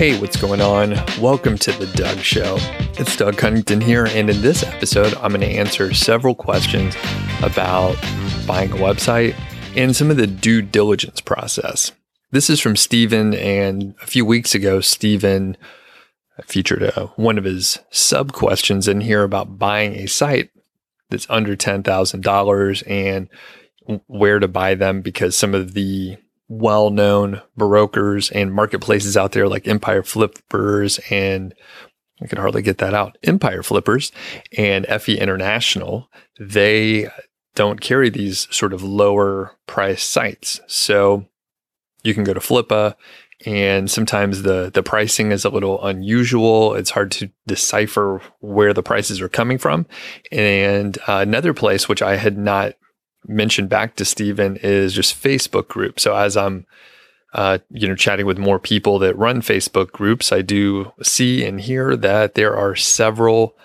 Hey, what's going on? Welcome to The Doug Show. It's Doug Cunnington here, and in this episode, I'm going to answer several questions about buying a website and some of the due diligence process. This is from Steven, and a few weeks ago, Steven featured a, one of his sub questions in here about buying a site that's under $10,000 and where to buy them because some of the well known brokers and marketplaces out there like Empire Flippers and I can hardly get that out. Empire Flippers and FE International, they don't carry these sort of lower price sites. So you can go to Flippa and sometimes the the pricing is a little unusual. It's hard to decipher where the prices are coming from. And uh, another place which I had not mention back to Stephen is just Facebook groups. So as I'm uh, you know, chatting with more people that run Facebook groups, I do see and hear that there are several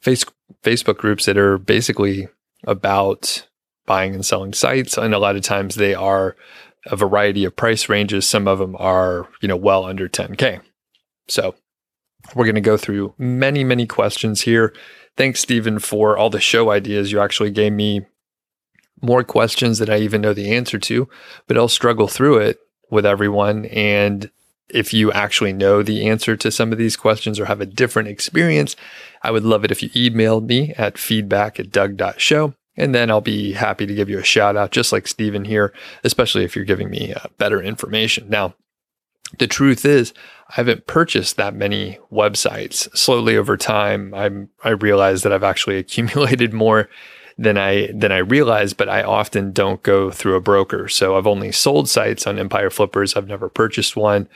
face- Facebook groups that are basically about buying and selling sites. And a lot of times they are a variety of price ranges. Some of them are, you know, well under 10K. So we're going to go through many, many questions here. Thanks, Stephen, for all the show ideas you actually gave me more questions that I even know the answer to, but I'll struggle through it with everyone. And if you actually know the answer to some of these questions or have a different experience, I would love it if you emailed me at feedback at doug.show. And then I'll be happy to give you a shout out, just like Steven here, especially if you're giving me uh, better information. Now, the truth is, I haven't purchased that many websites. Slowly over time, I'm, I realize that I've actually accumulated more than I than I realized, but I often don't go through a broker. So I've only sold sites on Empire Flippers. I've never purchased one.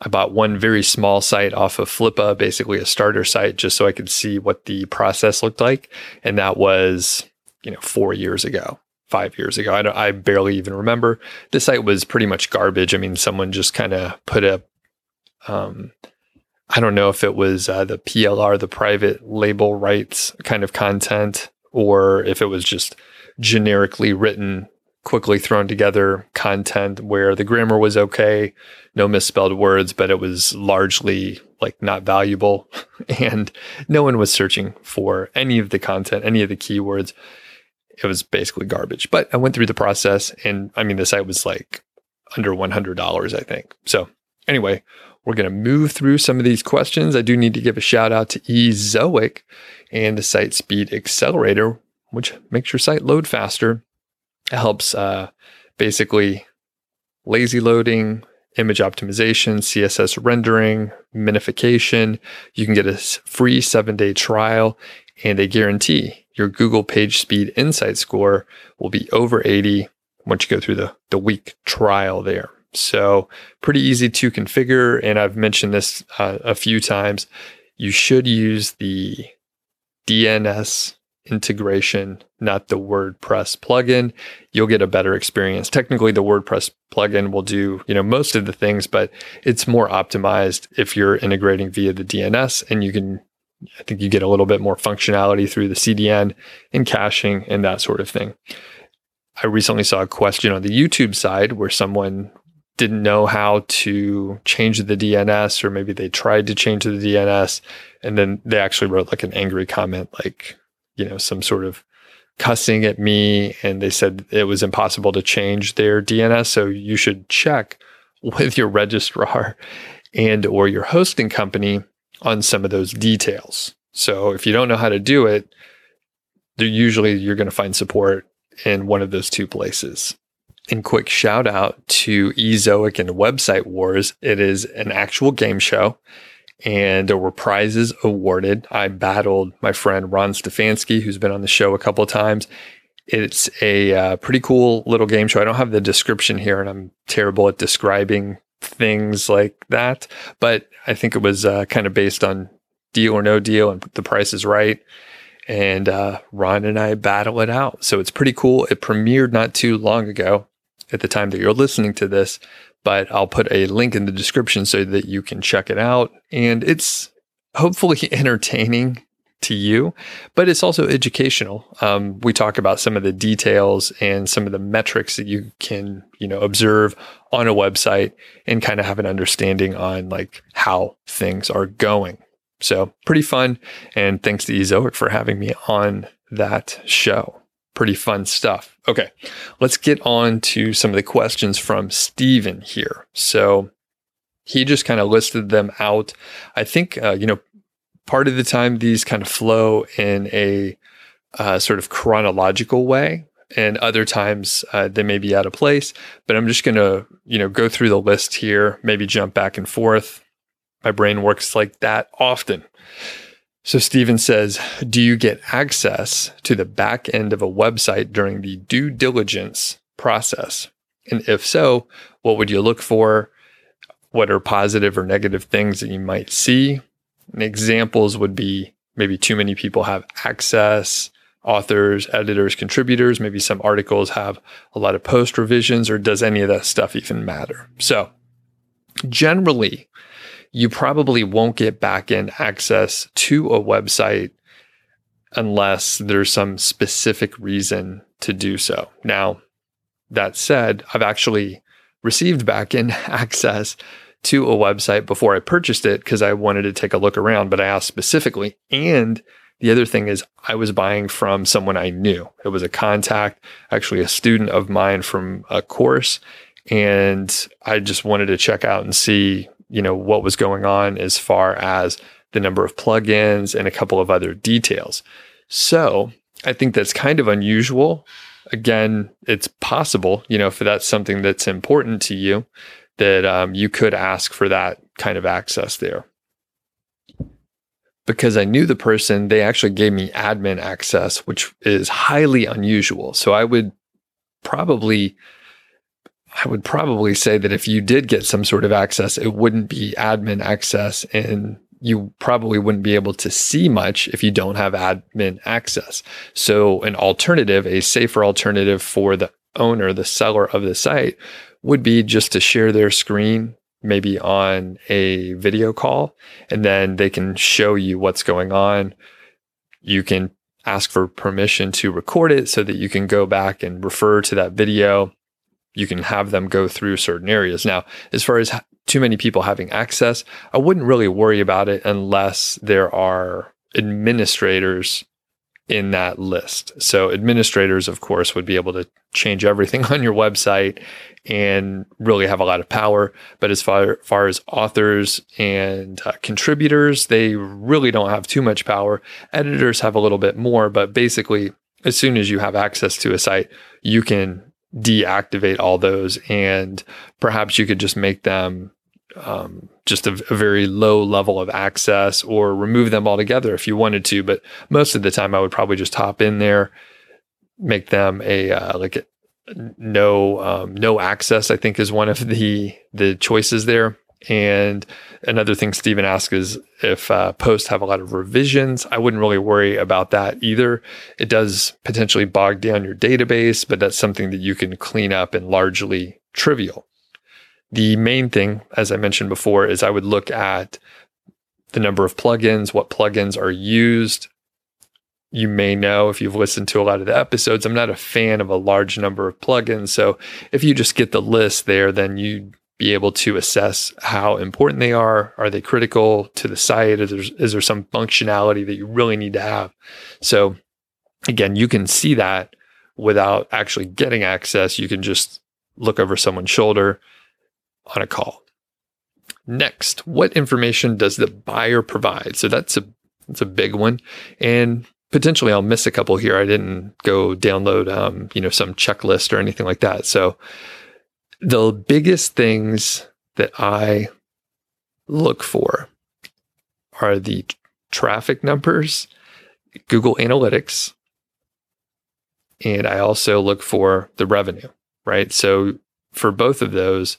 I bought one very small site off of Flippa, basically a starter site, just so I could see what the process looked like. And that was, you know, four years ago, five years ago. I, I barely even remember. The site was pretty much garbage. I mean, someone just kind of put a, um, I don't know if it was uh, the PLR, the private label rights kind of content or if it was just generically written, quickly thrown together content where the grammar was okay, no misspelled words, but it was largely like not valuable. And no one was searching for any of the content, any of the keywords. It was basically garbage. But I went through the process and I mean, the site was like under $100, I think. So anyway, we're going to move through some of these questions. I do need to give a shout out to Ezoic and the Site Speed Accelerator, which makes your site load faster. It helps uh, basically lazy loading, image optimization, CSS rendering, minification. You can get a free seven day trial and a guarantee your Google page speed insight score will be over 80 once you go through the, the week trial there. So pretty easy to configure. And I've mentioned this uh, a few times. You should use the DNS integration, not the WordPress plugin. You'll get a better experience. Technically, the WordPress plugin will do, you know, most of the things, but it's more optimized if you're integrating via the DNS and you can I think you get a little bit more functionality through the CDN and caching and that sort of thing. I recently saw a question on the YouTube side where someone didn't know how to change the DNS, or maybe they tried to change the DNS, and then they actually wrote like an angry comment, like, you know, some sort of cussing at me, and they said it was impossible to change their DNS. So you should check with your registrar and or your hosting company on some of those details. So if you don't know how to do it, usually you're going to find support in one of those two places. And quick shout out to Ezoic and Website Wars. It is an actual game show and there were prizes awarded. I battled my friend Ron Stefanski, who's been on the show a couple of times. It's a uh, pretty cool little game show. I don't have the description here, and I'm terrible at describing things like that. But I think it was uh, kind of based on deal or no deal, and the price is right and uh, Ron and I battle it out. So it's pretty cool. It premiered not too long ago at the time that you're listening to this, but I'll put a link in the description so that you can check it out. And it's hopefully entertaining to you, but it's also educational. Um, we talk about some of the details and some of the metrics that you can, you know, observe on a website and kind of have an understanding on like how things are going. So pretty fun. And thanks to Ezoic for having me on that show. Pretty fun stuff. Okay, let's get on to some of the questions from Steven here. So he just kind of listed them out. I think, uh, you know, part of the time these kind of flow in a uh, sort of chronological way and other times uh, they may be out of place but i'm just going to you know go through the list here maybe jump back and forth my brain works like that often so Steven says, Do you get access to the back end of a website during the due diligence process? And if so, what would you look for? What are positive or negative things that you might see? And examples would be maybe too many people have access, authors, editors, contributors. Maybe some articles have a lot of post revisions, or does any of that stuff even matter? So, generally, you probably won't get back end access to a website unless there's some specific reason to do so. Now, that said, I've actually received back end access to a website before I purchased it because I wanted to take a look around, but I asked specifically. And the other thing is, I was buying from someone I knew. It was a contact, actually a student of mine from a course. And I just wanted to check out and see you know, what was going on as far as the number of plugins and a couple of other details. So I think that's kind of unusual. Again, it's possible, you know, if that's something that's important to you, that um, you could ask for that kind of access there. Because I knew the person, they actually gave me admin access, which is highly unusual. So I would probably I would probably say that if you did get some sort of access, it wouldn't be admin access and you probably wouldn't be able to see much if you don't have admin access. So, an alternative, a safer alternative for the owner, the seller of the site, would be just to share their screen, maybe on a video call, and then they can show you what's going on. You can ask for permission to record it so that you can go back and refer to that video you can have them go through certain areas. Now, as far as too many people having access, I wouldn't really worry about it unless there are administrators in that list. So administrators, of course, would be able to change everything on your website and really have a lot of power. But as far, far as authors and uh, contributors, they really don't have too much power. Editors have a little bit more, but basically, as soon as you have access to a site, you can deactivate all those and perhaps you could just make them um, just a, a, very low level of access or remove them altogether if you wanted to but most of the time i would probably just hop in there make them a uh, like a, no um, no access i think is one of the the choices there and another thing Stephen asked is if uh, posts have a lot of revisions. I wouldn't really worry about that either. It does potentially bog down your database, but that's something that you can clean up and largely trivial. The main thing, as I mentioned before, is I would look at the number of plugins, what plugins are used. You may know if you've listened to a lot of the episodes, I'm not a fan of a large number of plugins. So if you just get the list there, then you be able to assess how important they are. Are they critical to the site? Is there, is there some functionality that you really need to have? So, again, you can see that without actually getting access. You can just look over someone's shoulder on a call. Next, what information does the buyer provide? So that's a that's a big one, and potentially I'll miss a couple here. I didn't go download um, you know some checklist or anything like that. So the biggest things that I look for are the traffic numbers, Google Analytics, and I also look for the revenue, right? So for both of those,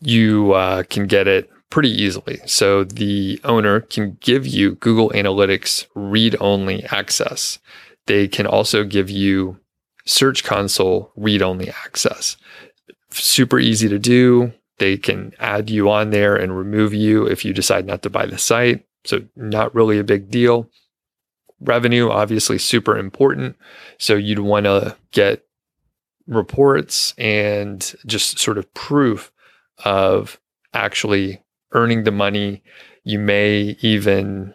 you uh, can get it pretty easily. So the owner can give you Google Analytics read only access. They can also give you Search Console read only access super easy to do. They can add you on there and remove you if you decide not to buy the site. So, not really a big deal. Revenue, obviously, super important. So, you'd want to get reports and just sort of proof of actually earning the money. You may even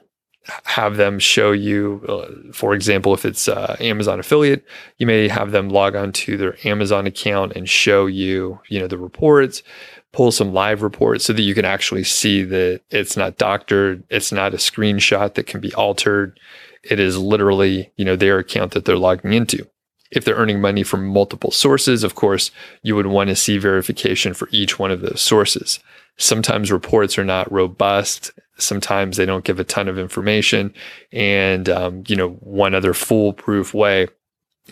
have them show you, uh, for example, if it's uh, Amazon affiliate, you may have them log on to their Amazon account and show you, you know, the reports, pull some live reports so that you can actually see that it's not doctored, it's not a screenshot that can be altered. It is literally, you know, their account that they're logging into. If they're earning money from multiple sources, of course, you would want to see verification for each one of those sources. Sometimes reports are not robust. Sometimes they don't give a ton of information. And, um, you know, one other foolproof way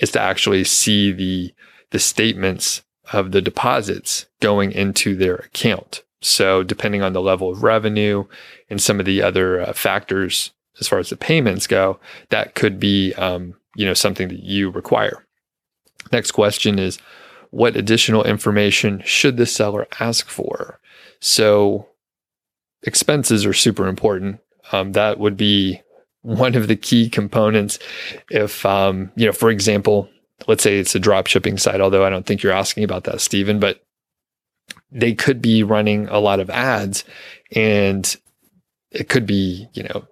is to actually see the, the statements of the deposits going into their account. So depending on the level of revenue and some of the other uh, factors as far as the payments go, that could be, um, you know, something that you require. Next question is, what additional information should the seller ask for? So expenses are super important. Um, that would be one of the key components. If, um, you know, for example, let's say it's a drop shipping site, although I don't think you're asking about that, Stephen, but they could be running a lot of ads and it could be, you know,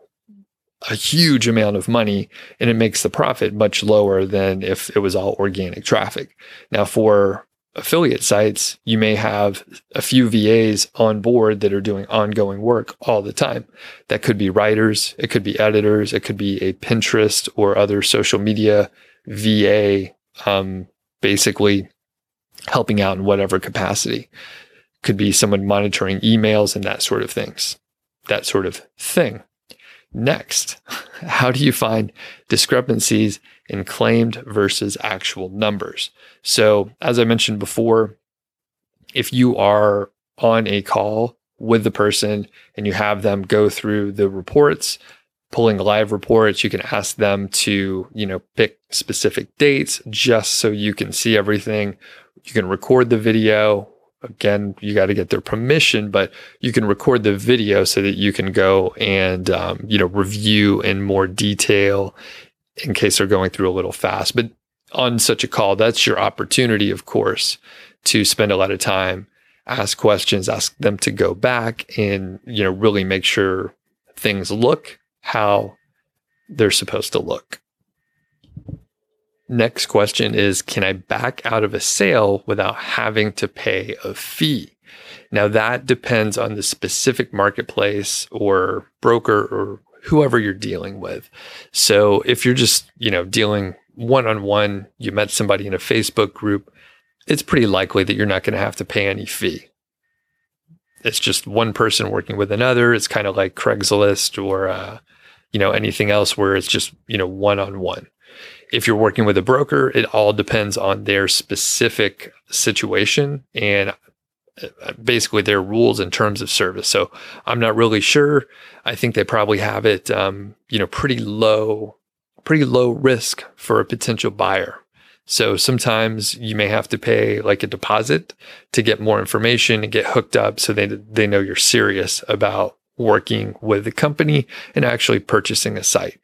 a huge amount of money and it makes the profit much lower than if it was all organic traffic. Now, for affiliate sites, you may have a few VAs on board that are doing ongoing work all the time. That could be writers, it could be editors, it could be a Pinterest or other social media VA, um, basically helping out in whatever capacity. Could be someone monitoring emails and that sort of things, that sort of thing. Next, how do you find discrepancies in claimed versus actual numbers? So, as I mentioned before, if you are on a call with the person and you have them go through the reports, pulling live reports, you can ask them to, you know, pick specific dates just so you can see everything. You can record the video again, you got to get their permission, but you can record the video so that you can go and, um, you know, review in more detail in case they're going through a little fast. But on such a call, that's your opportunity, of course, to spend a lot of time, ask questions, ask them to go back and, you know, really make sure things look how they're supposed to look. Next question is Can I back out of a sale without having to pay a fee? Now, that depends on the specific marketplace or broker or whoever you're dealing with. So, if you're just, you know, dealing one on one, you met somebody in a Facebook group, it's pretty likely that you're not going to have to pay any fee. It's just one person working with another. It's kind of like Craigslist or, uh, you know, anything else where it's just, you know, one on one. If you're working with a broker, it all depends on their specific situation and uh, basically their rules in terms of service. So I'm not really sure. I think they probably have it, um, you know, pretty low, pretty low risk for a potential buyer. So sometimes you may have to pay like a deposit to get more information and get hooked up so they they know you're serious about working with the company and actually purchasing a site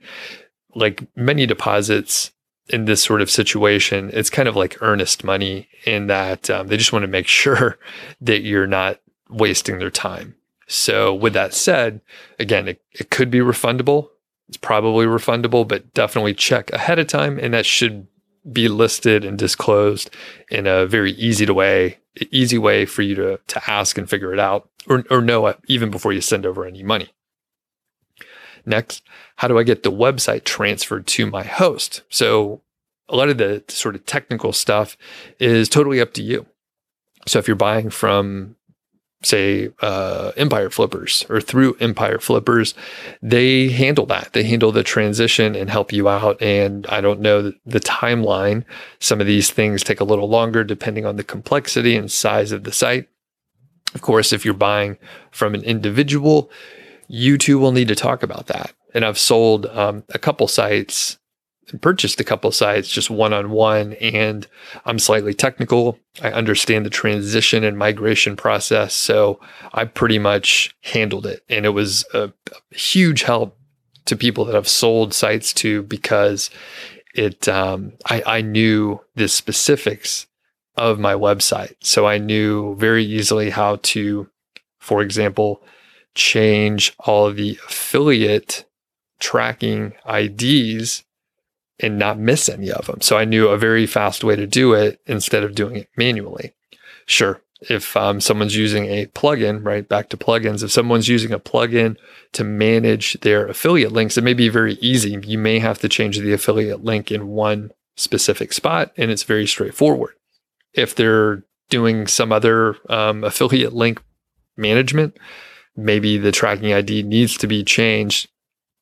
like many deposits in this sort of situation, it's kind of like earnest money in that um, they just want to make sure that you're not wasting their time. So, with that said, again, it, it could be refundable. It's probably refundable, but definitely check ahead of time. And that should be listed and disclosed in a very easy to way, easy way for you to, to ask and figure it out or, or know it even before you send over any money. Next, how do I get the website transferred to my host? So, a lot of the sort of technical stuff is totally up to you. So, if you're buying from, say, uh, Empire Flippers or through Empire Flippers, they handle that. They handle the transition and help you out. And I don't know the timeline. Some of these things take a little longer depending on the complexity and size of the site. Of course, if you're buying from an individual, you two will need to talk about that. And I've sold um, a couple sites and purchased a couple sites just one on one. And I'm slightly technical. I understand the transition and migration process. So I pretty much handled it. And it was a, a huge help to people that I've sold sites to because it um, I, I knew the specifics of my website. So I knew very easily how to, for example, change all the affiliate tracking IDs and not miss any of them. So I knew a very fast way to do it instead of doing it manually. Sure, if um, someone's using a plugin, right, back to plugins, if someone's using a plugin to manage their affiliate links, it may be very easy. You may have to change the affiliate link in one specific spot, and it's very straightforward. If they're doing some other um, affiliate link management, maybe the tracking ID needs to be changed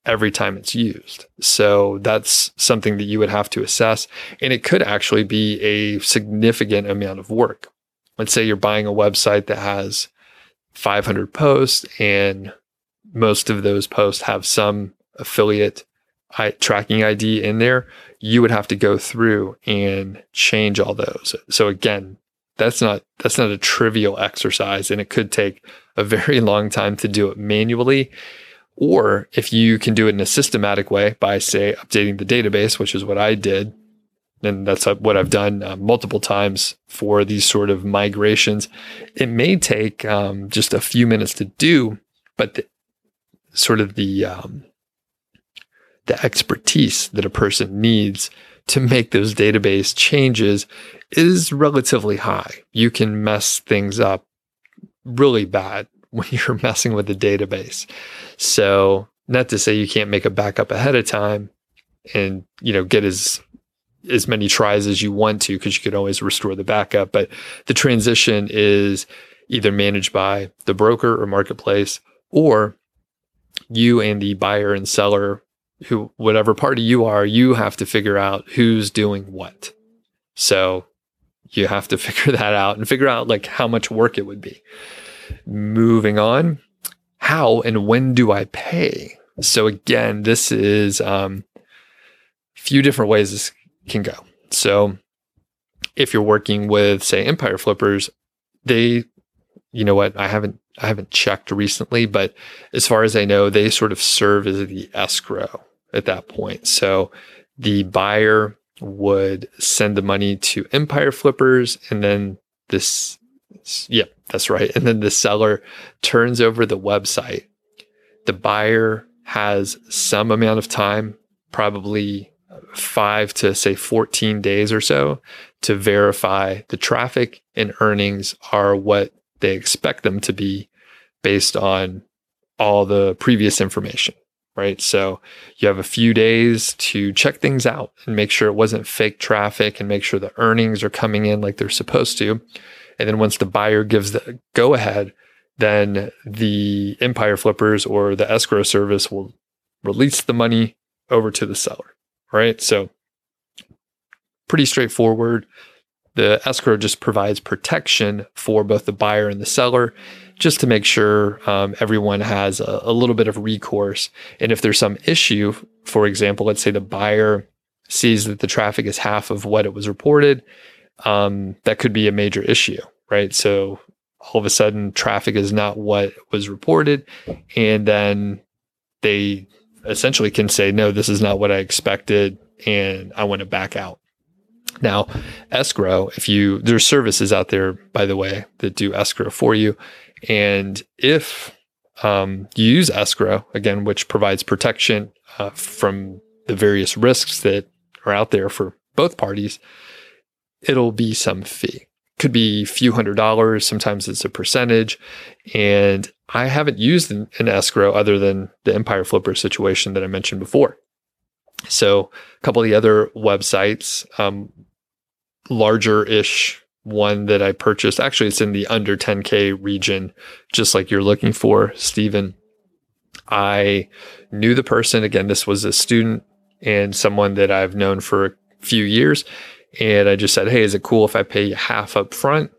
every time it's used. So that's something that you would have to assess. And it could actually be a significant amount of work let's say you're buying a website that has 500 posts and most of those posts have some affiliate tracking ID in there, you would have to go through and change all those. So again, that's not that's not a trivial exercise and it could take a very long time to do it manually. Or if you can do it in a systematic way by say updating the database, which is what I did and that's what I've done uh, multiple times for these sort of migrations. It may take um, just a few minutes to do, but the, sort of the um, the expertise that a person needs to make those database changes is relatively high. You can mess things up really bad when you're messing with the database. So, not to say you can't make a backup ahead of time and you know get as as many tries as you want to because you can always restore the backup. But the transition is either managed by the broker or marketplace, or you and the buyer and seller, who whatever party you are, you have to figure out who's doing what. So you have to figure that out and figure out like how much work it would be. Moving on, how and when do I pay? So again, this is um, a few different ways this can go. So if you're working with say empire flippers, they you know what, I haven't I haven't checked recently, but as far as I know, they sort of serve as the escrow at that point. So the buyer would send the money to empire flippers and then this yeah, that's right. And then the seller turns over the website. The buyer has some amount of time, probably five to say 14 days or so to verify the traffic and earnings are what they expect them to be based on all the previous information, right? So you have a few days to check things out and make sure it wasn't fake traffic and make sure the earnings are coming in like they're supposed to. And then once the buyer gives the go ahead, then the Empire Flippers or the escrow service will release the money over to the seller right? So pretty straightforward. The escrow just provides protection for both the buyer and the seller, just to make sure um, everyone has a, a little bit of recourse. And if there's some issue, for example, let's say the buyer sees that the traffic is half of what it was reported, um, that could be a major issue, right? So all of a sudden, traffic is not what was reported, and then they essentially can say, no, this is not what I expected and I want to back out. Now, escrow, if you, there's services out there, by the way, that do escrow for you. And if um, you use escrow, again, which provides protection uh, from the various risks that are out there for both parties, it'll be some fee. Could be a few hundred dollars. Sometimes it's a percentage. And I haven't used an, an escrow other than the Empire Flipper situation that I mentioned before. So a couple of the other websites, um, larger ish one that I purchased. Actually, it's in the under 10K region, just like you're looking for, Stephen. I knew the person. Again, this was a student and someone that I've known for a few years. And I just said, Hey, is it cool if I pay you half up front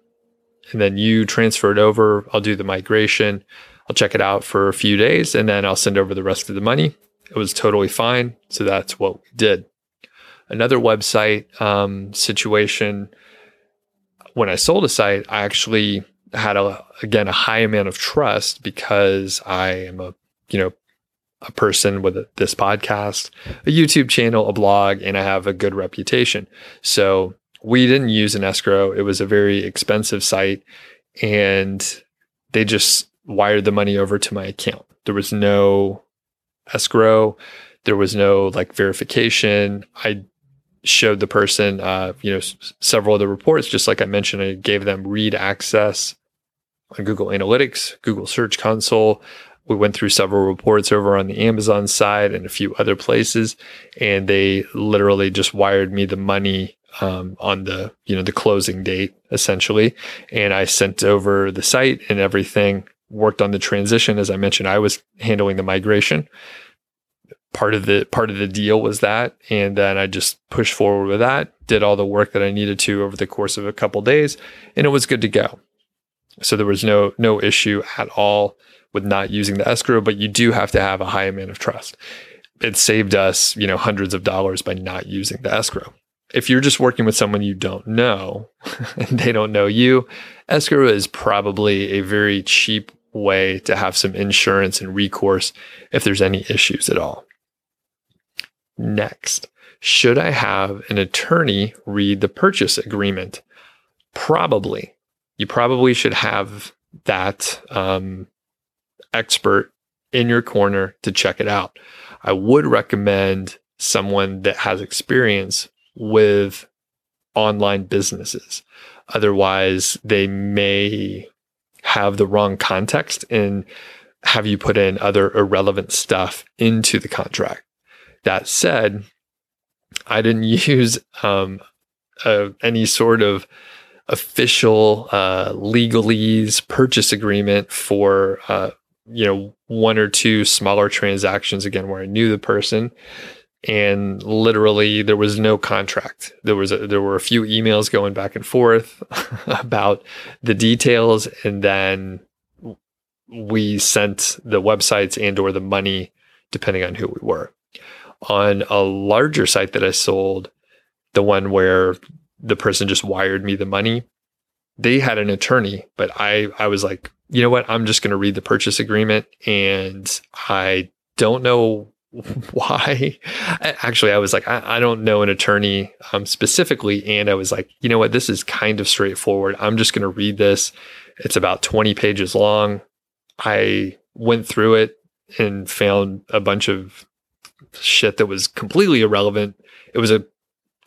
and then you transfer it over. I'll do the migration. I'll check it out for a few days and then I'll send over the rest of the money. It was totally fine. So that's what we did. Another website um, situation, when I sold a site, I actually had a again a high amount of trust because I am a you know a person with a, this podcast, a YouTube channel, a blog, and I have a good reputation. So we didn't use an escrow. It was a very expensive site and they just wired the money over to my account. There was no escrow. There was no like verification. I showed the person, uh, you know, s- several of the reports, just like I mentioned, I gave them read access on Google Analytics, Google Search Console. We went through several reports over on the Amazon side and a few other places, and they literally just wired me the money um, on the you know the closing date essentially, and I sent over the site and everything. Worked on the transition as I mentioned. I was handling the migration. Part of the part of the deal was that, and then I just pushed forward with that. Did all the work that I needed to over the course of a couple days, and it was good to go. So there was no no issue at all with not using the escrow, but you do have to have a high amount of trust. It saved us, you know, hundreds of dollars by not using the escrow. If you're just working with someone you don't know and they don't know you, escrow is probably a very cheap way to have some insurance and recourse if there's any issues at all. Next, should I have an attorney read the purchase agreement? Probably. You probably should have that um, expert in your corner to check it out. I would recommend someone that has experience with online businesses. Otherwise, they may have the wrong context and have you put in other irrelevant stuff into the contract. That said, I didn't use um, uh, any sort of official uh, legalese purchase agreement for uh, you know one or two smaller transactions again where I knew the person and literally there was no contract. There was a, there were a few emails going back and forth about the details. And then we sent the websites and or the money depending on who we were. On a larger site that I sold the one where the person just wired me the money they had an attorney but I I was like you know what? I'm just going to read the purchase agreement and I don't know why? Actually i was like I, I, don't know an attorney um, specifically and i was like you know what? This is kind of straightforward. I'm just going to read this. It's about 20 pages long. I went through it and found a bunch of shit that was completely irrelevant. It was a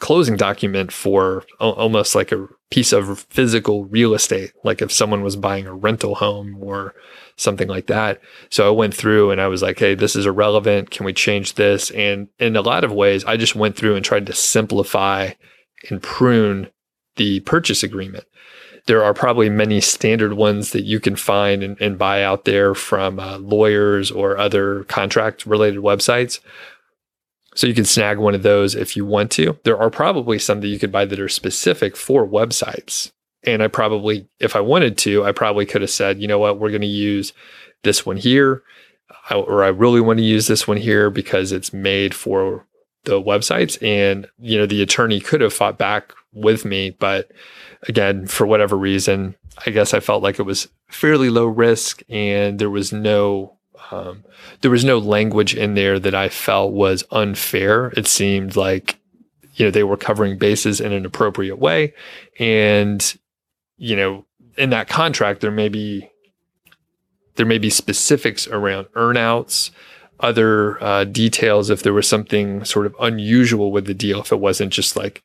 closing document for almost like a piece of physical real estate like if someone was buying a rental home or something like that. So I went through and I was like, hey, this is irrelevant. Can we change this? And in a lot of ways, I just went through and tried to simplify and prune the purchase agreement. There are probably many standard ones that you can find and, and buy out there from uh, lawyers or other contract related websites. So you can snag one of those if you want to. There are probably some that you could buy that are specific for websites. And I probably, if I wanted to, I probably could have said, you know what, we're going to use this one here, or I really want to use this one here because it's made for the websites. And, you know, the attorney could have fought back with me. But again, for whatever reason, I guess I felt like it was fairly low risk and there was no um, there was no language in there that I felt was unfair. It seemed like you know they were covering bases in an appropriate way, and you know, in that contract, there may be there may be specifics around earnouts, other uh, details if there was something sort of unusual with the deal, if it wasn't just like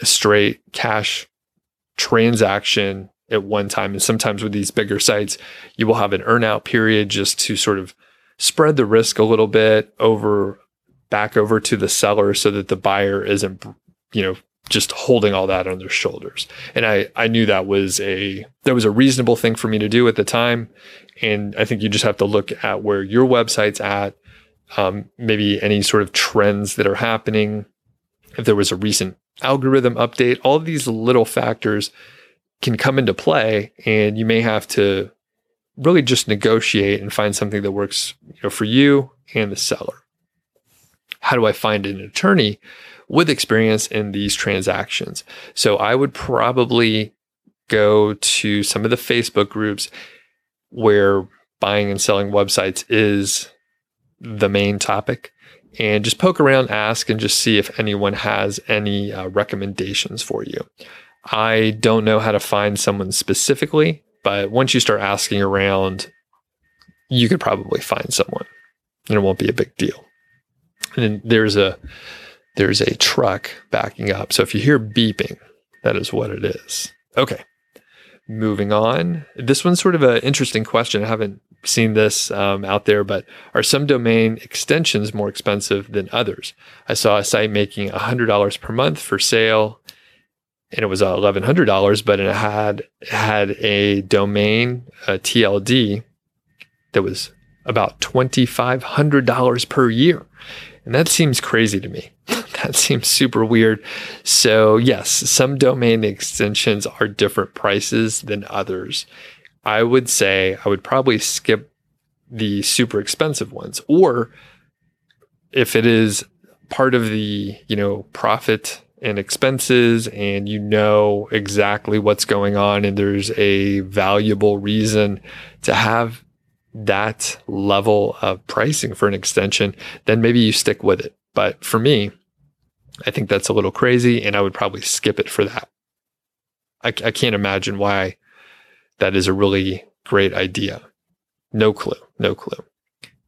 a straight cash transaction at one time. And sometimes with these bigger sites, you will have an earnout period just to sort of spread the risk a little bit over back over to the seller so that the buyer isn't, you know, just holding all that on their shoulders. And I, I knew that was a that was a reasonable thing for me to do at the time. And I think you just have to look at where your website's at, um, maybe any sort of trends that are happening. If there was a recent algorithm update, all these little factors can come into play, and you may have to really just negotiate and find something that works you know, for you and the seller. How do I find an attorney? with experience in these transactions. So I would probably go to some of the Facebook groups where buying and selling websites is the main topic and just poke around, ask, and just see if anyone has any uh, recommendations for you. I don't know how to find someone specifically, but once you start asking around, you could probably find someone and it won't be a big deal. And then there's a there's a truck backing up. So if you hear beeping, that is what it is. Okay. Moving on. This one's sort of an interesting question. I haven't seen this um, out there, but are some domain extensions more expensive than others? I saw a site making $100 per month for sale and it was uh, $1,100, but it had, had a domain, a TLD, that was about $2,500 per year. And that seems crazy to me. that seems super weird. So, yes, some domain extensions are different prices than others. I would say I would probably skip the super expensive ones or if it is part of the, you know, profit and expenses and you know exactly what's going on and there's a valuable reason to have that level of pricing for an extension, then maybe you stick with it. But for me, I think that's a little crazy and I would probably skip it for that. I, I can't imagine why that is a really great idea. No clue. No clue.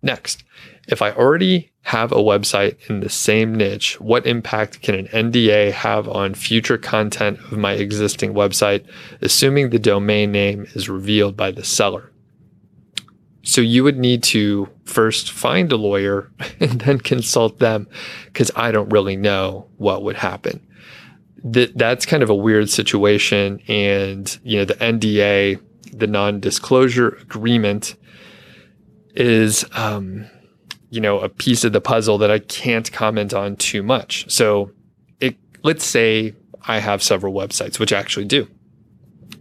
Next, if I already have a website in the same niche, what impact can an NDA have on future content of my existing website, assuming the domain name is revealed by the seller? So you would need to first find a lawyer and then consult them because I don't really know what would happen. That that's kind of a weird situation. And, you know, the NDA, the non-disclosure agreement is, um, you know, a piece of the puzzle that I can't comment on too much. So it, let's say I have several websites, which I actually do.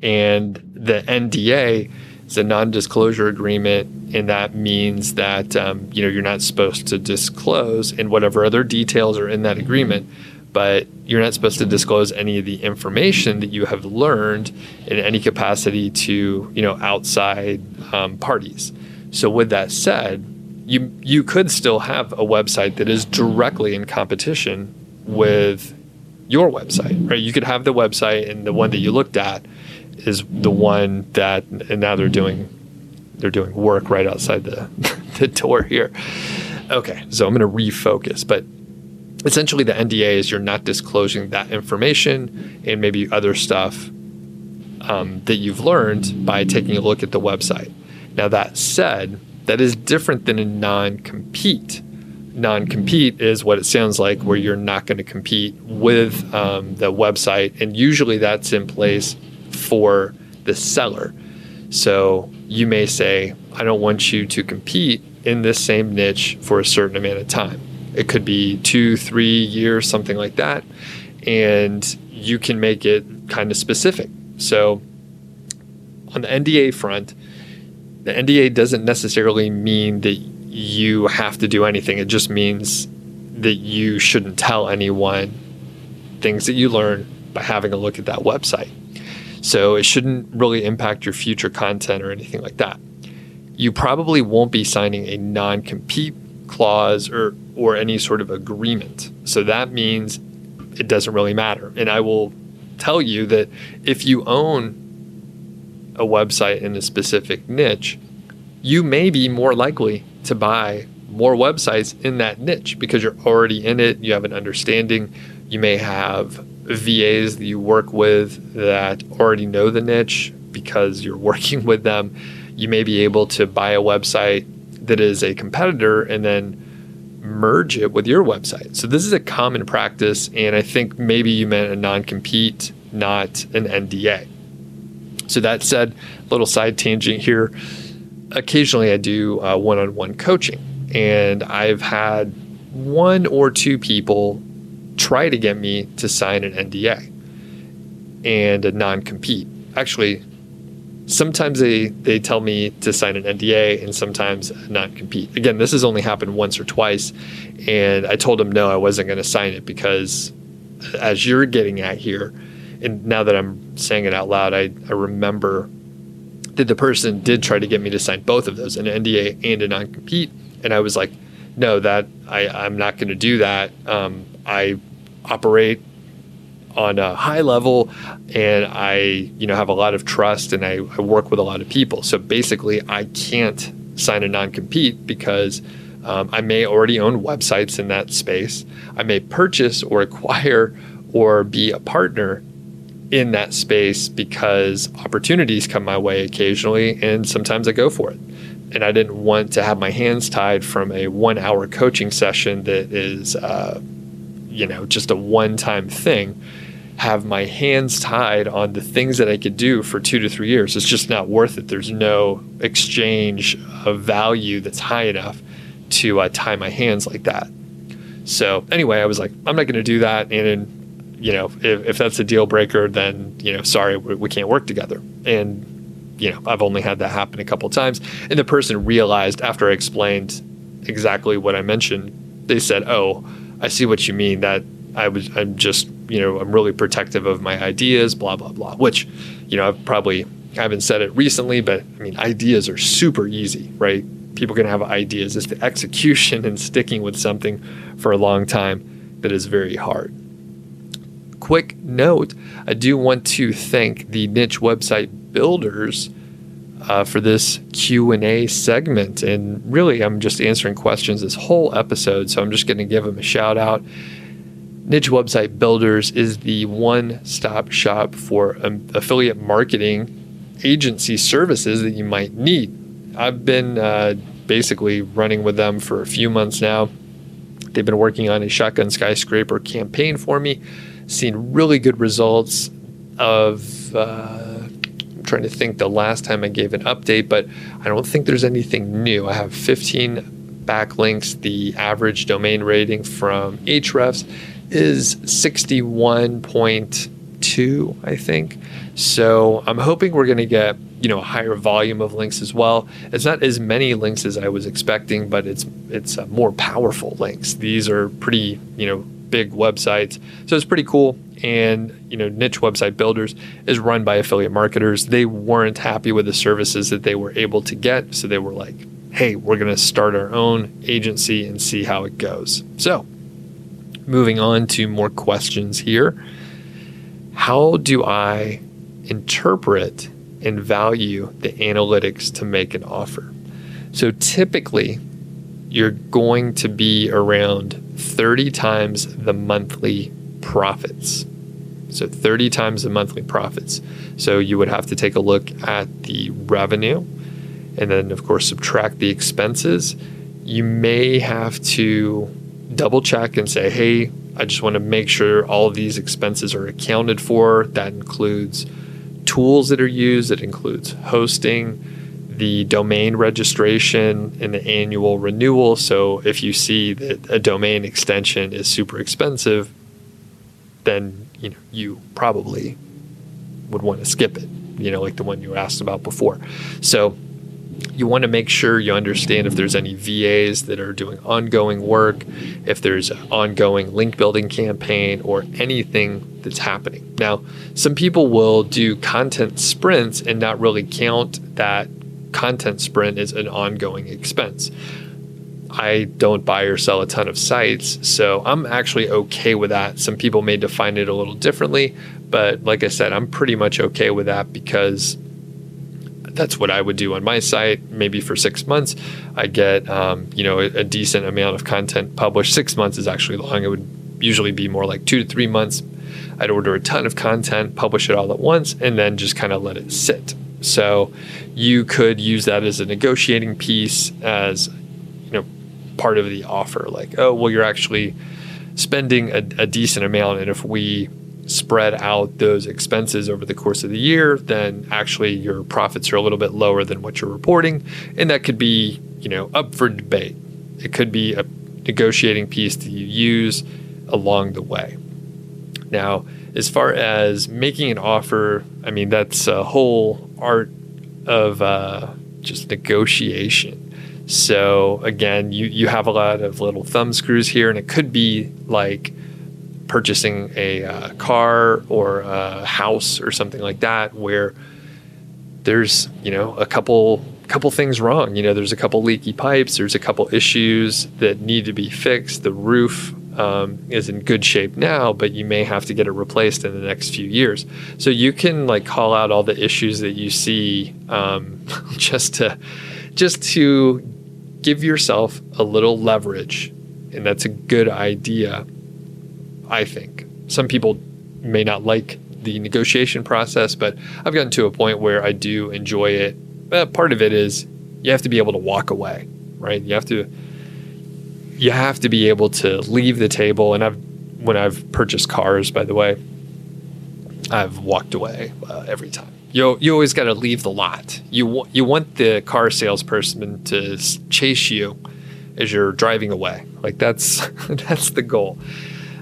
And the NDA is a non-disclosure agreement, and that means that um, you know you're not supposed to disclose and whatever other details are in that agreement, but you're not supposed to disclose any of the information that you have learned in any capacity to you know outside um, parties. So with that said, you you could still have a website that is directly in competition with your website, right? You could have the website and the one that you looked at is the one that and now they're doing they're doing work right outside the the door here. Okay, so I'm going to refocus, but essentially the NDA is you're not disclosing that information and maybe other stuff um, that you've learned by taking a look at the website. Now that said, that is different than a non-compete. Non-compete is what it sounds like, where you're not going to compete with um, the website, and usually that's in place for the seller. So you may say, I don't want you to compete in this same niche for a certain amount of time. It could be two, three years, something like that. And you can make it kind of specific. So on the NDA front, the NDA doesn't necessarily mean that you have to do anything. It just means that you shouldn't tell anyone things that you learn by having a look at that website. So it shouldn't really impact your future content or anything like that. You probably won't be signing a non compete clause or, or any sort of agreement. So that means it doesn't really matter. And I will tell you that if you own a website in a specific niche, you may be more likely to buy more websites in that niche because you're already in it, you have an understanding, you may have VAs that you work with that already know the niche because you're working with them. You may be able to buy a website that is a competitor and then merge it with your website. So this is a common practice, and I think maybe you meant a non-compete, not an NDA. So that said, little side tangent here. Occasionally, I do uh, one-on-one coaching, and I've had one or two people try to get me to sign an NDA and a non compete. Actually, sometimes they, they tell me to sign an NDA and sometimes not compete. Again, this has only happened once or twice. And I told them no, I wasn't going to sign it because, as you're getting at here, and now that I'm saying it out loud, I, I remember that the person did try to get me to sign both of those an NDA and a non compete. And I was like, no, that I, I'm not going to do that. Um, I operate on a high level and I, you know, have a lot of trust and I, I, work with a lot of people. So basically I can't sign a non compete because um, I may already own websites in that space. I may purchase or acquire or be a partner in that space because opportunities come my way occasionally and sometimes I go for it. And I didn't want to have my hands tied from a one hour coaching session that is, uh, you know, just a one time thing. Have my hands tied on the things that I could do for two to three years. It's just not worth it. There's no exchange of value that's high enough to uh, tie my hands like that. So anyway, I was like, I'm not going to do that. And you know, if, if that's a deal breaker, then, you know, sorry, we, we can't work together. And, you know, I've only had that happen a couple times. And the person realized after I explained exactly what I mentioned, they said, oh, I see what you mean. That I was, I'm just, you know, I'm really protective of my ideas, blah, blah, blah, which, you know, I've probably, I haven't said it recently, but I mean, ideas are super easy, right? People can have ideas. It's the execution and sticking with something for a long time that is very hard quick note, I do want to thank the niche website builders uh, for this Q&A segment. And really, I'm just answering questions this whole episode, so I'm just going to give them a shout out. Niche Website Builders is the one-stop shop for um, affiliate marketing agency services that you might need. I've been uh, basically running with them for a few months now. They've been working on a shotgun skyscraper campaign for me seen really good results of uh, I'm trying to think the last time I gave an update, but I don't think there's anything new. I have 15 backlinks. The average domain rating from Ahrefs is 61.2, I think. So I'm hoping we're going to get you know a higher volume of links as well. It's not as many links as I was expecting, but it's it's uh, more powerful links. These are pretty you know big websites. So it's pretty cool. And you know, niche website builders is run by affiliate marketers. They weren't happy with the services that they were able to get, so they were like, "Hey, we're going to start our own agency and see how it goes." So, moving on to more questions here. How do I interpret and value the analytics to make an offer? So typically, you're going to be around 30 times the monthly profits. So 30 times the monthly profits. So you would have to take a look at the revenue and then, of course, subtract the expenses. You may have to double check and say, hey, I just want to make sure all these expenses are accounted for. That includes tools that are used, it includes hosting, the domain registration and the annual renewal. So if you see that a domain extension is super expensive, then you know you probably would want to skip it. You know, like the one you asked about before. So you want to make sure you understand if there's any VAs that are doing ongoing work, if there's an ongoing link building campaign, or anything that's happening. Now, some people will do content sprints and not really count that content sprint is an ongoing expense. I don't buy or sell a ton of sites, so I'm actually okay with that. Some people may define it a little differently, but like I said, I'm pretty much okay with that because that's what I would do on my site. Maybe for six months, I get um, you know a, a decent amount of content published. Six months is actually long. It would usually be more like two to three months. I'd order a ton of content, publish it all at once, and then just kind of let it sit. So you could use that as a negotiating piece as you know part of the offer like oh well you're actually spending a, a decent amount and if we spread out those expenses over the course of the year then actually your profits are a little bit lower than what you're reporting and that could be you know up for debate. It could be a negotiating piece that you use along the way now as far as making an offer, I mean, that's a whole art of uh, just negotiation. So again, you, you have a lot of little thumb screws here, and it could be like purchasing a uh, car or a house or something like that, where there's you know a couple couple things wrong. You know, there's a couple leaky pipes, there's a couple issues that need to be fixed. The roof um, is in good shape now, but you may have to get it replaced in the next few years. So you can like call out all the issues that you see um, just to just to give yourself a little leverage. And that's a good idea, I think. Some people may not like the negotiation process, but I've gotten to a point where I do enjoy it. Uh, part of it is you have to be able to walk away, right? You have to you have to be able to leave the table. And I've when I've purchased cars, by the way, I've walked away uh, every time. You you always got to leave the lot. You you want the car salesperson to chase you as you're driving away. Like that's that's the goal.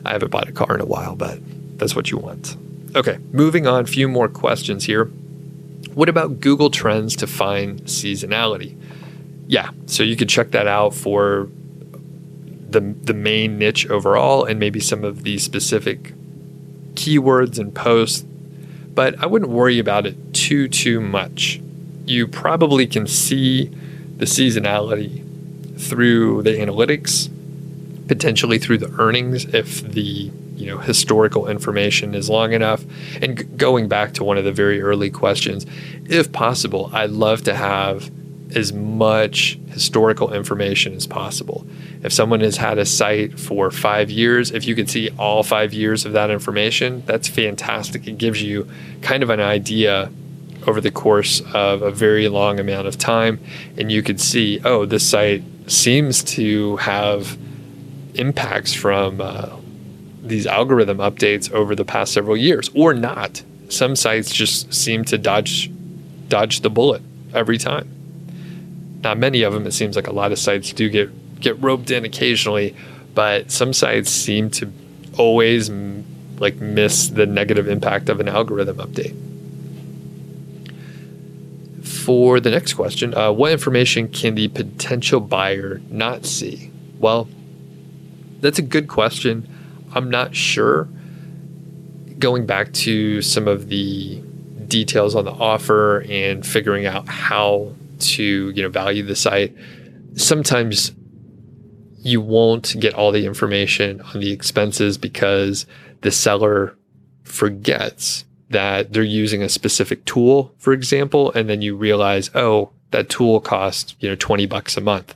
I haven't bought a car in a while, but that's what you want. Okay, moving on. A few more questions here. What about Google Trends to find seasonality? Yeah, so you could check that out for the the main niche overall, and maybe some of the specific keywords and posts. But I wouldn't worry about it too too much. You probably can see the seasonality through the analytics, potentially through the earnings if the you know historical information is long enough and g- going back to one of the very early questions if possible i'd love to have as much historical information as possible if someone has had a site for five years if you could see all five years of that information that's fantastic it gives you kind of an idea over the course of a very long amount of time and you could see oh this site seems to have impacts from uh, these algorithm updates over the past several years or not. Some sites just seem to dodge dodge the bullet every time. Not many of them. It seems like a lot of sites do get get roped in occasionally, but some sites seem to always like miss the negative impact of an algorithm update. For the next question, uh, what information can the potential buyer not see? Well, that's a good question. I'm not sure. Going back to some of the details on the offer and figuring out how to, you know, value the site, sometimes you won't get all the information on the expenses because the seller forgets that they're using a specific tool, for example, and then you realize, oh, that tool costs, you know, 20 bucks a month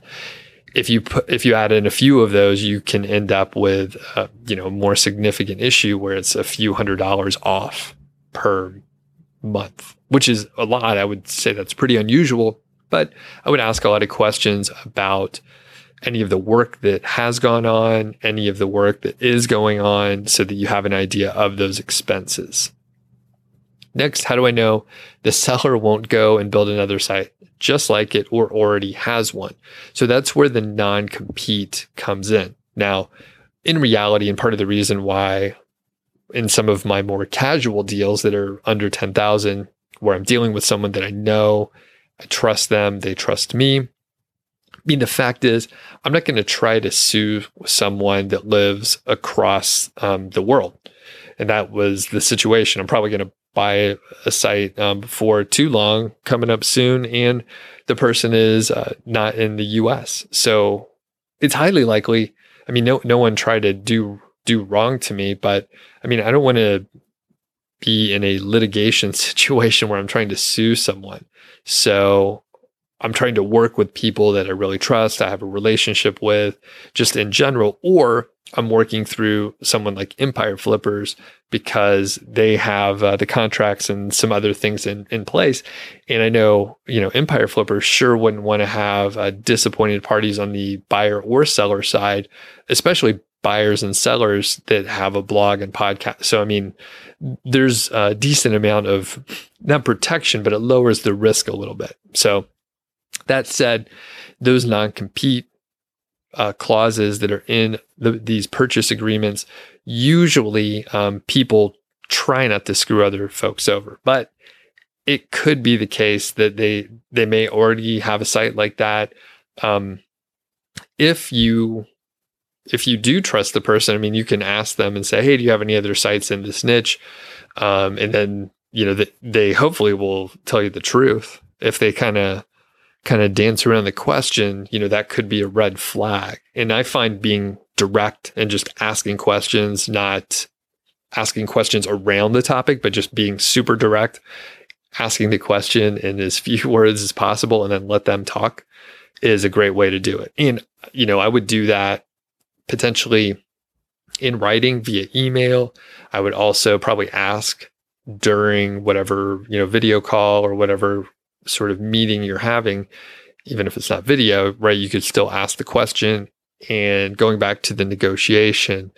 if you put if you add in a few of those, you can end up with a, you know more significant issue where it's a few hundred dollars off per month, which is a lot. I would say that's pretty unusual, but I would ask a lot of questions about any of the work that has gone on, any of the work that is going on, so that you have an idea of those expenses. Next, how do I know the seller won't go and build another site just like it or already has one? So that's where the non compete comes in. Now, in reality, and part of the reason why in some of my more casual deals that are under 10,000, where I'm dealing with someone that I know, I trust them, they trust me. I mean, the fact is, I'm not going to try to sue someone that lives across um, the world. And that was the situation. I'm probably going to buy a site um, before too long coming up soon and the person is uh, not in the US. So it's highly likely. I mean, no, no one tried to do, do wrong to me, but I mean, I don't want to be in a litigation situation where I'm trying to sue someone. So I'm trying to work with people that I really trust, I have a relationship with, just in general, or I'm working through someone like Empire Flippers because they have uh, the contracts and some other things in, in place. And I know, you know, Empire Flippers sure wouldn't want to have uh, disappointed parties on the buyer or seller side, especially buyers and sellers that have a blog and podcast. So, I mean, there's a decent amount of not protection, but it lowers the risk a little bit. So, that said, those non compete uh, clauses that are in the, these purchase agreements, usually um, people try not to screw other folks over, but it could be the case that they they may already have a site like that. Um, if you if you do trust the person, I mean, you can ask them and say, "Hey, do you have any other sites in this niche?" Um, and then you know they, they hopefully will tell you the truth. If they kind of kind of dance around the question, you know, that could be a red flag. And I find being direct and just asking questions, not asking questions around the topic, but just being super direct asking the question in as few words as possible and then let them talk is a great way to do it. And, you know, I would do that potentially in writing via email. I would also probably ask during whatever, you know, video call or whatever sort of meeting you're having, even if it's not video, right? You could still ask the question. And going back to the negotiation,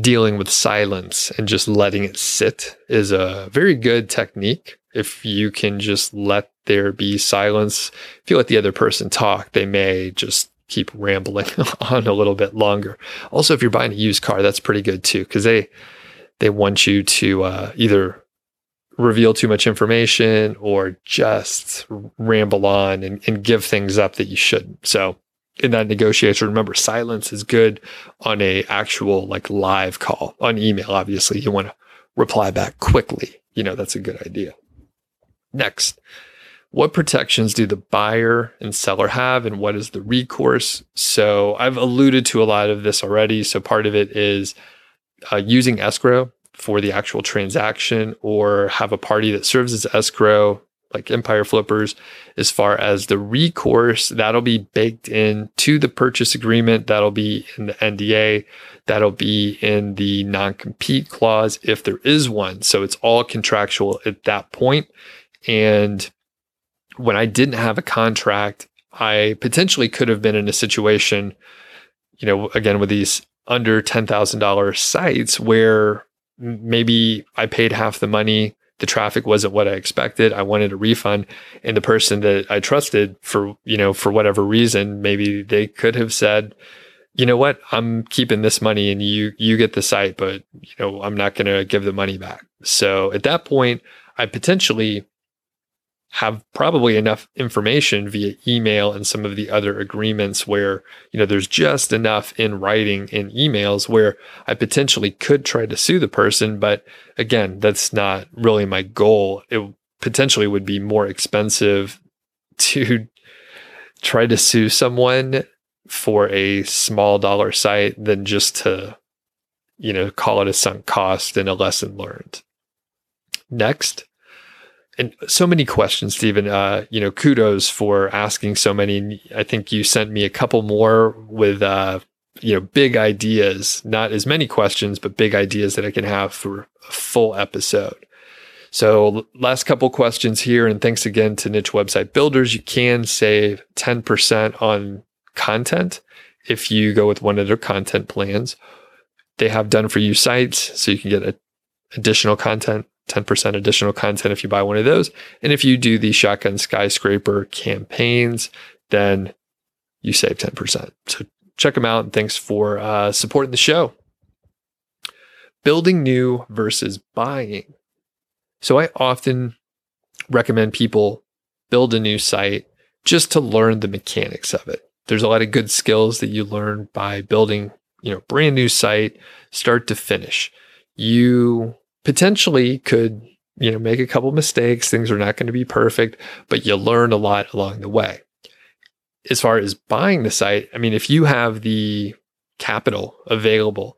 dealing with silence and just letting it sit is a very good technique. If you can just let there be silence, if you let the other person talk, they may just keep rambling on a little bit longer. Also, if you're buying a used car, that's pretty good too, because they they want you to uh, either reveal too much information or just ramble on and, and give things up that you shouldn't. So in that negotiation, remember silence is good on a actual like live call on email. Obviously, you want to reply back quickly. You know, that's a good idea. Next, what protections do the buyer and seller have and what is the recourse? So I've alluded to a lot of this already. So part of it is uh, using escrow for the actual transaction or have a party that serves as escrow like Empire Flippers, as far as the recourse, that'll be baked in to the purchase agreement. That'll be in the NDA. That'll be in the non compete clause if there is one. So it's all contractual at that point. And when I didn't have a contract, I potentially could have been in a situation, you know, again, with these under $10,000 sites where maybe I paid half the money the traffic wasn't what I expected. I wanted a refund. And the person that I trusted for, you know, for whatever reason, maybe they could have said, you know what, I'm keeping this money and you, you get the site, but you know, I'm not going to give the money back. So at that point, I potentially have probably enough information via email and some of the other agreements where you know there's just enough in writing in emails where I potentially could try to sue the person but again that's not really my goal. It potentially would be more expensive to try to sue someone for a small dollar site than just to you know call it a sunk cost and a lesson learned. Next and so many questions, Stephen. Uh, you know, kudos for asking so many. I think you sent me a couple more with, uh, you know, big ideas. Not as many questions, but big ideas that I can have for a full episode. So, last couple questions here, and thanks again to Niche Website Builders. You can save ten percent on content if you go with one of their content plans. They have done for you sites, so you can get a, additional content 10% additional content if you buy one of those. And if you do the shotgun skyscraper campaigns, then you save 10%. So check them out and thanks for uh, supporting the show. Building new versus buying. So I often recommend people build a new site just to learn the mechanics of it. There's a lot of good skills that you learn by building, you know, brand new site start to finish. You potentially could, you know, make a couple mistakes. Things are not going to be perfect, but you learn a lot along the way. As far as buying the site, I mean, if you have the capital available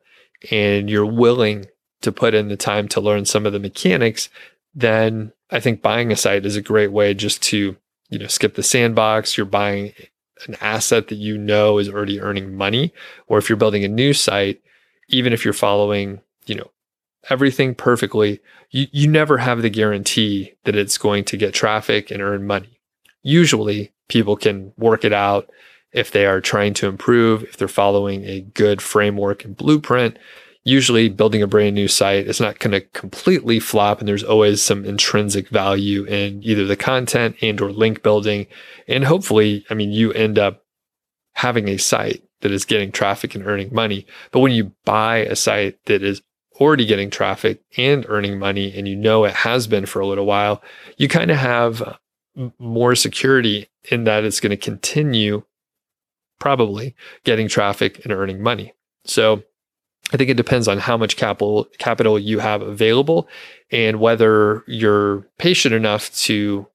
and you're willing to put in the time to learn some of the mechanics, then I think buying a site is a great way just to, you know, skip the sandbox. You're buying an asset that you know is already earning money. Or if you're building a new site, even if you're following, you know, everything perfectly, you, you never have the guarantee that it's going to get traffic and earn money. Usually, people can work it out if they are trying to improve, if they're following a good framework and blueprint. Usually, building a brand new site is not going to completely flop, and there's always some intrinsic value in either the content and or link building. And hopefully, I mean, you end up having a site that is getting traffic and earning money. But when you buy a site that is already getting traffic and earning money and you know it has been for a little while, you kind of have uh, more security in that it's going to continue probably getting traffic and earning money. So I think it depends on how much capital capital you have available and whether you're patient enough to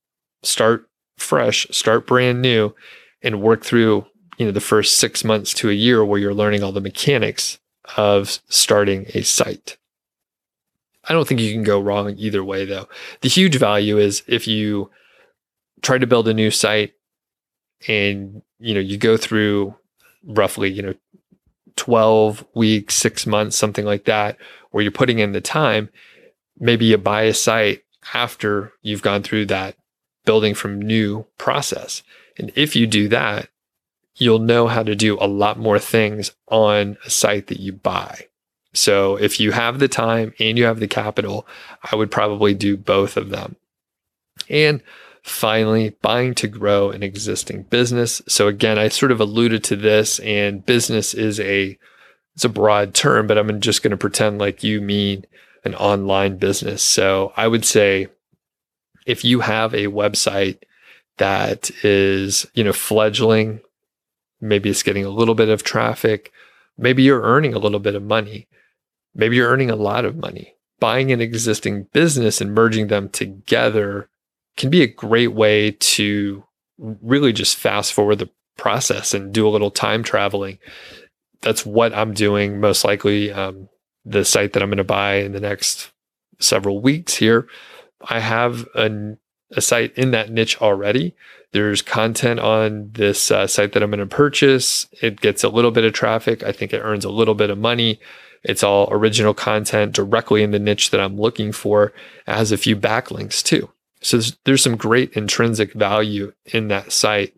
start fresh, start brand new and work through, you know, the first 6 months to a year where you're learning all the mechanics of starting a site. I don't think you can go wrong either way though. The huge value is if you try to build a new site and you know you go through roughly you know 12 weeks 6 months something like that where you're putting in the time maybe you buy a site after you've gone through that building from new process and if you do that you'll know how to do a lot more things on a site that you buy so if you have the time and you have the capital i would probably do both of them and Finally, buying to grow an existing business. So again, I sort of alluded to this and business is a it's a broad term, but I'm just going to pretend like you mean an online business. So I would say if you have a website that is, you know, fledgling, maybe it's getting a little bit of traffic, maybe you're earning a little bit of money, maybe you're earning a lot of money. Buying an existing business and merging them together can be a great way to really just fast forward the process and do a little time traveling. That's what I'm doing most likely. Um, the site that I'm going to buy in the next several weeks here, I have a, a site in that niche already. There's content on this uh, site that I'm going to purchase. It gets a little bit of traffic. I think it earns a little bit of money. It's all original content directly in the niche that I'm looking for. It has a few backlinks too. So there's, there's some great intrinsic value in that site.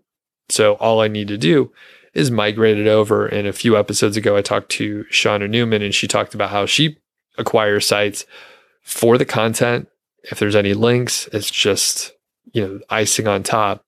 So all I need to do is migrate it over. And a few episodes ago, I talked to Shauna Newman and she talked about how she acquires sites for the content. If there's any links, it's just, you know, icing on top.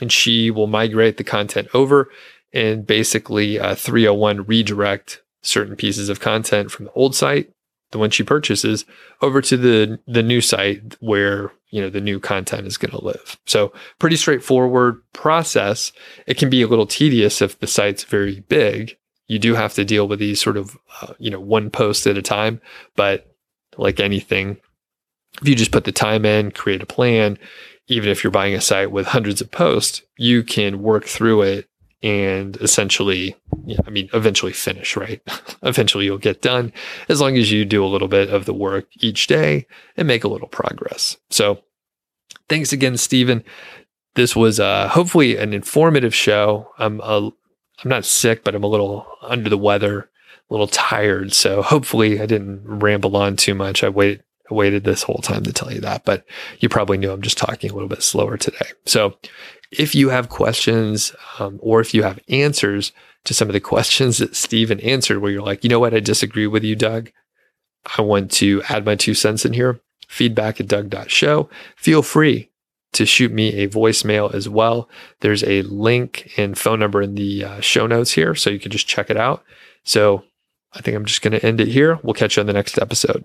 And she will migrate the content over and basically uh, 301 redirect certain pieces of content from the old site the one she purchases over to the the new site where you know the new content is going to live. So pretty straightforward process. It can be a little tedious if the site's very big. You do have to deal with these sort of uh, you know one post at a time. But like anything if you just put the time in create a plan even if you're buying a site with hundreds of posts you can work through it and essentially, I mean, eventually finish, right? eventually you'll get done as long as you do a little bit of the work each day and make a little progress. So thanks again, Stephen. This was uh, hopefully an informative show. I'm a, I'm not sick, but I'm a little under the weather, a little tired. So hopefully I didn't ramble on too much. I waited I waited this whole time to tell you that, but you probably knew I'm just talking a little bit slower today. So if you have questions um, or if you have answers to some of the questions that Stephen answered, where you're like, you know what, I disagree with you, Doug. I want to add my two cents in here. Feedback at doug.show. Feel free to shoot me a voicemail as well. There's a link and phone number in the uh, show notes here, so you can just check it out. So I think I'm just going to end it here. We'll catch you on the next episode.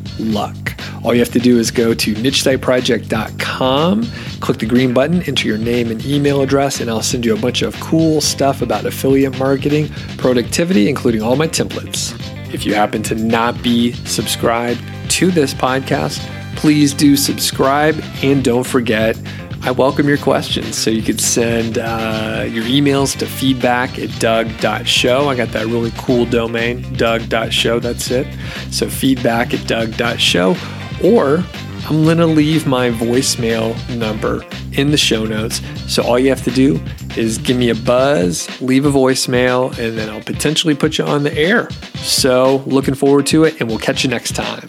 luck. All you have to do is go to nichesiteproject.com, click the green button, enter your name and email address, and I'll send you a bunch of cool stuff about affiliate marketing, productivity, including all my templates. If you happen to not be subscribed to this podcast, please do subscribe and don't forget I welcome your questions. So you could send uh, your emails to feedback at doug.show. I got that really cool domain, doug.show. That's it. So feedback at doug.show. Or I'm going to leave my voicemail number in the show notes. So all you have to do is give me a buzz, leave a voicemail, and then I'll potentially put you on the air. So looking forward to it, and we'll catch you next time.